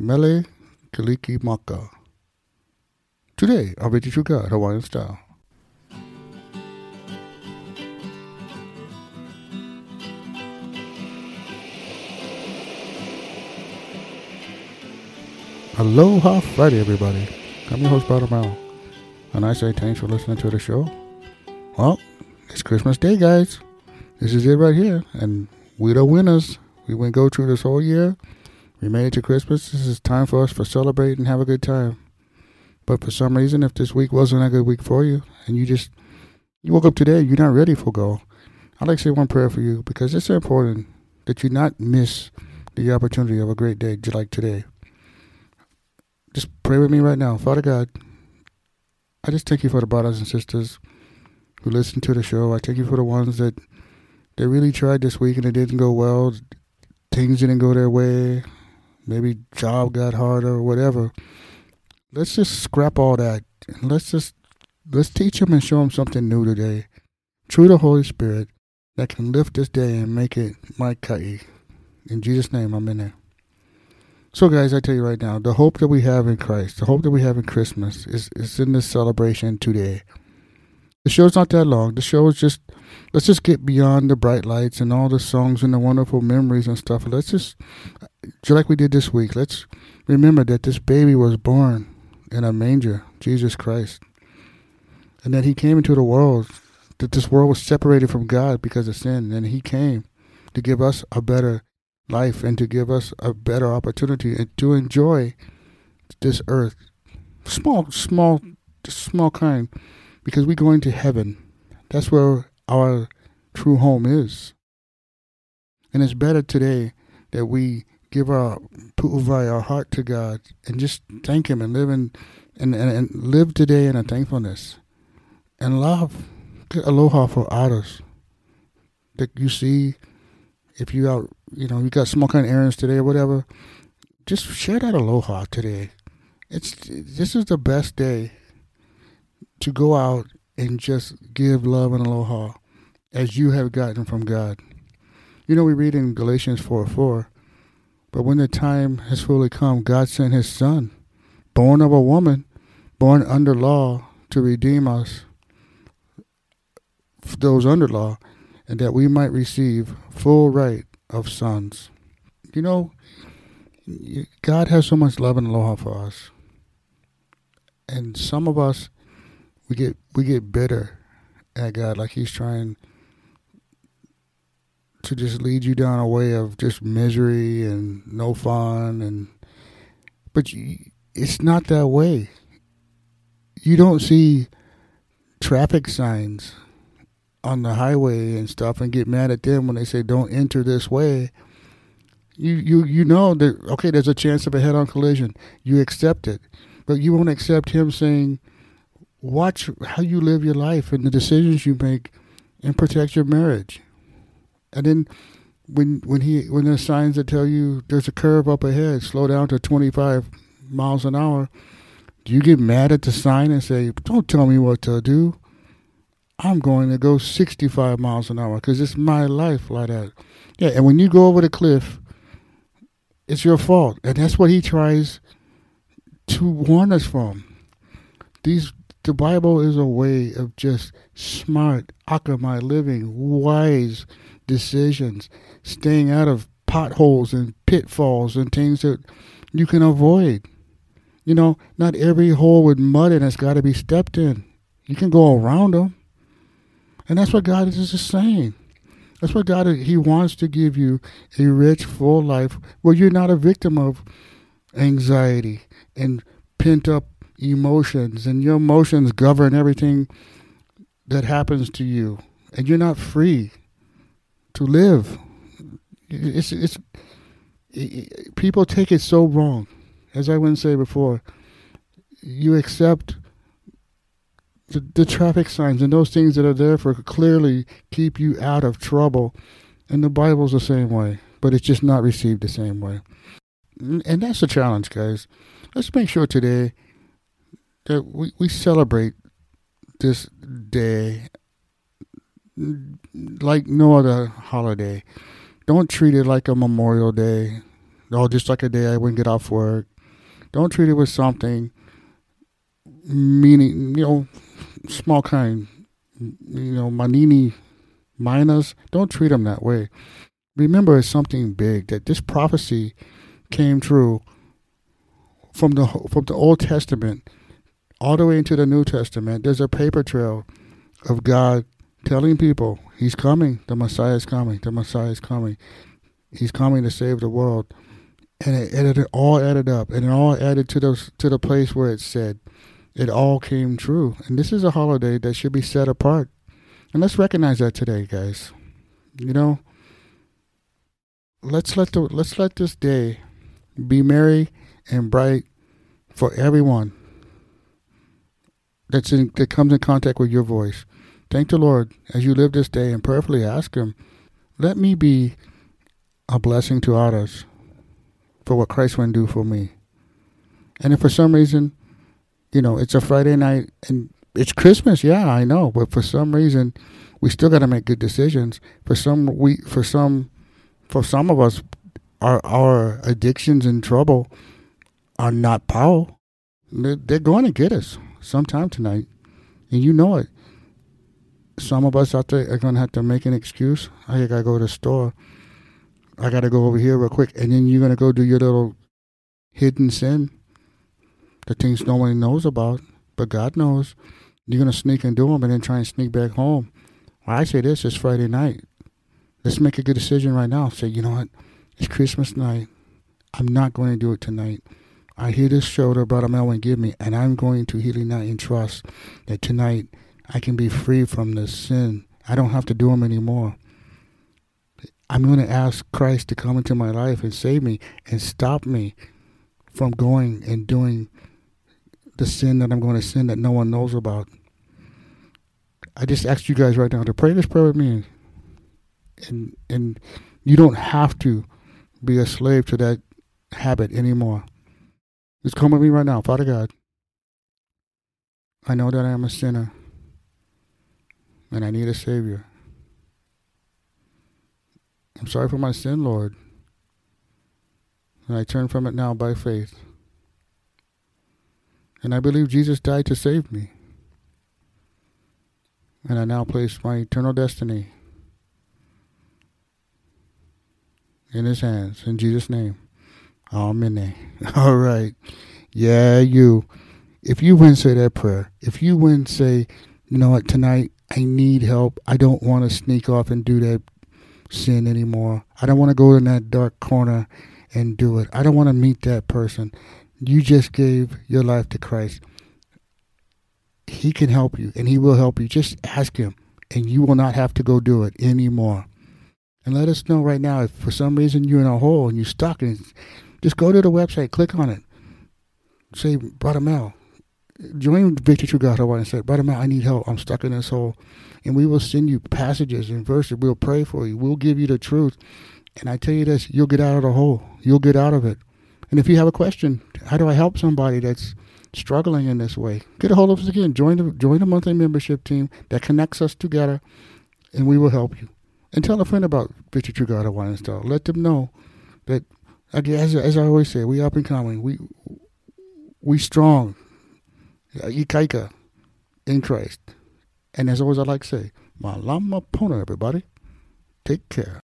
Mele Kalikimaka. Today, I'll read you God Hawaiian style. Aloha Friday, everybody. I'm your host, Brother Mel. And I say thanks for listening to the show. Well, it's Christmas Day, guys. This is it right here. And we're the winners. We went go through this whole year. We made it to Christmas. This is time for us to celebrate and have a good time. But for some reason, if this week wasn't a good week for you, and you just you woke up today, you're not ready for go. I'd like to say one prayer for you because it's important that you not miss the opportunity of a great day like today. Just pray with me right now. Father God, I just thank you for the brothers and sisters who listen to the show. I thank you for the ones that they really tried this week and it didn't go well. Things didn't go their way. Maybe job got harder or whatever. Let's just scrap all that. Let's just let's teach them and show them something new today. Through the Holy Spirit that can lift this day and make it maika'i. In Jesus' name, I'm in there. So, guys, I tell you right now, the hope that we have in Christ, the hope that we have in Christmas, is, is in this celebration today. The show's not that long. The show is just, let's just get beyond the bright lights and all the songs and the wonderful memories and stuff. Let's just, just like we did this week, let's remember that this baby was born in a manger, Jesus Christ. And that he came into the world, that this world was separated from God because of sin. And he came to give us a better life and to give us a better opportunity and to enjoy this earth. Small, small, small kind, because we're going to heaven. That's where our true home is. And it's better today that we give our pu'uvai, our heart to God, and just thank Him and live in, and, and, and live today in a thankfulness. And love, aloha for others that you see if you out, you know, you got small kind of errands today or whatever, just share that aloha today. It's this is the best day to go out and just give love and aloha as you have gotten from God. You know, we read in Galatians 4 4, but when the time has fully come, God sent his Son, born of a woman, born under law, to redeem us, those under law, and that we might receive full right of sons. You know, God has so much love and aloha for us. And some of us we get we get bitter at God like he's trying to just lead you down a way of just misery and no fun and but you, it's not that way. You don't see traffic signs on the highway and stuff and get mad at them when they say don't enter this way, you you you know that okay, there's a chance of a head-on collision. You accept it, but you won't accept him saying, "Watch how you live your life and the decisions you make, and protect your marriage." And then when when he when there's signs that tell you there's a curve up ahead, slow down to 25 miles an hour. Do you get mad at the sign and say, "Don't tell me what to do"? I'm going to go 65 miles an hour because it's my life like that. Yeah, and when you go over the cliff, it's your fault. And that's what he tries to warn us from. These the Bible is a way of just smart, akamai living, wise decisions, staying out of potholes and pitfalls and things that you can avoid. You know, not every hole with mud in it's got to be stepped in. You can go around them. And that's what God is just saying. That's what God He wants to give you a rich, full life where you're not a victim of anxiety and pent up emotions, and your emotions govern everything that happens to you, and you're not free to live. It's it's it, people take it so wrong. As I wouldn't say before, you accept the, the traffic signs and those things that are there for clearly keep you out of trouble. And the Bible's the same way, but it's just not received the same way. Mm, and that's the challenge, guys. Let's make sure today that we, we celebrate this day like no other holiday. Don't treat it like a Memorial Day. Oh, just like a day I wouldn't get off work. Don't treat it with something meaning, you know, small kind, you know, manini minors. Don't treat them that way. Remember, it's something big that this prophecy came true from the from the Old Testament all the way into the New Testament. There's a paper trail of God telling people He's coming. The Messiah is coming. The Messiah is coming. He's coming to save the world. And it, it, it all added up, and it all added to those to the place where it said, it all came true. And this is a holiday that should be set apart. And let's recognize that today, guys. You know, let's let the let's let this day be merry and bright for everyone that's in that comes in contact with your voice. Thank the Lord as you live this day and prayerfully ask Him, let me be a blessing to others for what Christ went do for me. And if for some reason, you know, it's a Friday night and it's Christmas, yeah, I know, but for some reason, we still got to make good decisions. For some, we for some, for some of us, our our addictions and trouble are not power. They're, they're going to get us sometime tonight, and you know it. Some of us out there are going to have to make an excuse. I got to go to the store. I got to go over here real quick. And then you're to go do your little hidden sin, the things no one knows about, but God knows. You're to sneak and do them and then try and sneak back home. Well, I say this, it's Friday night. Let's make a good decision right now. Say, you know what? It's Christmas night. I'm not going to do it tonight. I hear this show that Brother Melvin give me, and I'm going to Healing Night and trust that tonight I can be free from this sin. I don't have to do them anymore. I'm going to ask Christ to come into my life and save me and stop me from going and doing the sin that I'm going to sin that no one knows about. I just ask you guys right now to pray this prayer with me. And and you don't have to be a slave to that habit anymore. Just come with me right now, Father God. I know that I am a sinner and I need a Savior. I'm sorry for my sin, Lord. And I turn from it now by faith. And I believe Jesus died to save me. And I now place my eternal destiny in His hands. In Jesus' name. Amen. All right. Yeah, you. If you wouldn't say that prayer, if you wouldn't say, you know what, tonight I need help. I don't want to sneak off and do that sin anymore. I don't want to go in that dark corner and do it. I don't want to meet that person. You just gave your life to Christ. He can help you and He will help you. Just ask Him and you will not have to go do it anymore. And let us know right now if for some reason you're in a hole and you're stuck and just go to the website, click on it. Say, Brother Mel, join Victory True God and say, Brother Mel, I need help. I'm stuck in this hole. And we will send you passages and verses. We'll pray for you. We'll give you the truth. And I tell you this, you'll get out of the hole. You'll get out of it. And if you have a question, how do I help somebody that's struggling in this way? Get a hold of us again. Join the join the monthly membership team that connects us together, and we will help you. And tell a friend about God Hawaiian Style. Let them know that as, as I always say, we up and coming. We we strong. Uh, Ikaika in Christ. And as always, I like to say, Malama Pono, everybody. Take care.